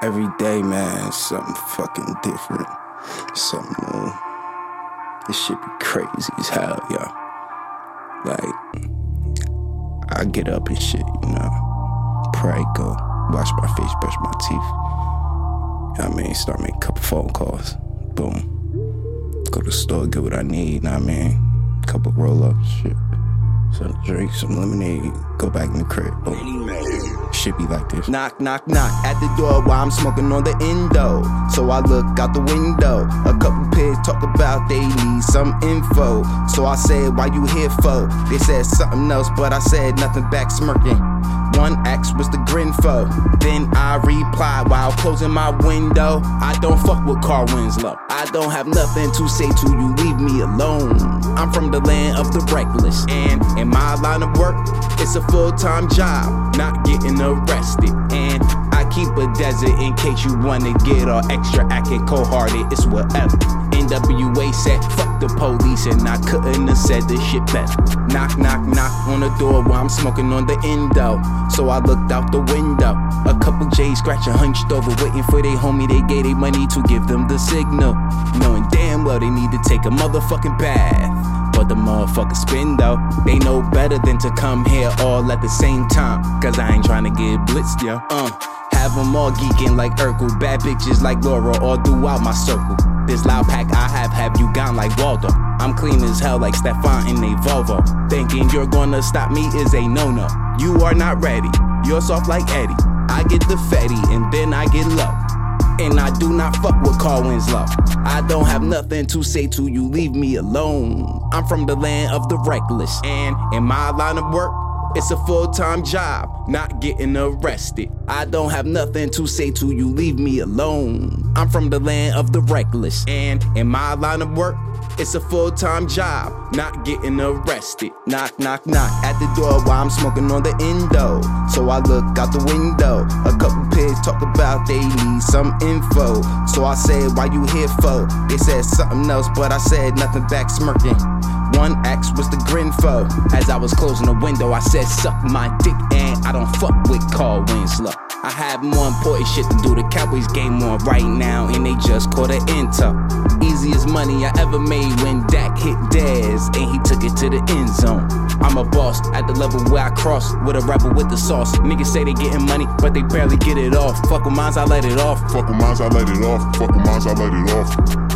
Every day, man, something fucking different. Something new. This shit be crazy as hell, yo. Like, I get up and shit, you know. Pray, go, wash my face, brush my teeth. I mean, start making a couple phone calls. Boom. Go to the store, get what I need, know what I mean? A couple roll ups, shit. Some drink, some lemonade, go back in the crib. Boom. Shit be like this. Knock, knock, knock at the door while I'm smoking on the endo. So I look out the window. A couple pigs talk about they need some info. So I said, Why you here for? They said something else, but I said nothing back, smirking. One X was the grin for. Then I replied while closing my window. I don't fuck with Carl Winslow. I don't have nothing to say to you, leave me alone. I'm from the land of the reckless, and in my line of work, it's a full time job, not getting arrested. And I keep a desert in case you wanna get all extra acting cold hearted, it's whatever. NWA said, fuck the police, and I couldn't have said this shit better. Knock, knock, knock on the door while I'm smoking on the endo. So I looked out the window. A couple J's scratching hunched over, waiting for they homie. They gave they money to give them the signal. Knowing damn well they need to take a motherfucking bath. But the motherfuckers spin though. They know better than to come here all at the same time. Cause I ain't trying to get blitzed, yo. Uh. Have them all geeking like Urkel. Bad bitches like Laura all throughout my circle. This loud pack I have, have you gone like Waldo? I'm clean as hell like Stefan in a Volvo. Thinking you're gonna stop me is a no no. You are not ready. You're soft like Eddie. I get the fatty and then I get low. And I do not fuck with Carl Winslow. I don't have nothing to say to you, leave me alone. I'm from the land of the reckless, and in my line of work, it's a full time job, not getting arrested. I don't have nothing to say to you, leave me alone. I'm from the land of the reckless, and in my line of work, it's a full time job, not getting arrested. Knock, knock, knock at the door while I'm smoking on the endo. So I look out the window. A couple pigs talk about they need some info. So I said, Why you here for? They said something else, but I said nothing back, smirking. One X was the grin for. As I was closing the window, I said, Suck my dick, and I don't fuck with Carl Winslow. I have more important shit to do. The Cowboys game on right now, and they just caught an enter. Easiest money I ever made when Dak hit Dez, and he took it to the end zone. I'm a boss at the level where I cross with a rebel with the sauce. Niggas say they getting money, but they barely get it off. Fuck with mines, I let it off. Fuck with mines, I let it off. Fuck with mines, I let it off.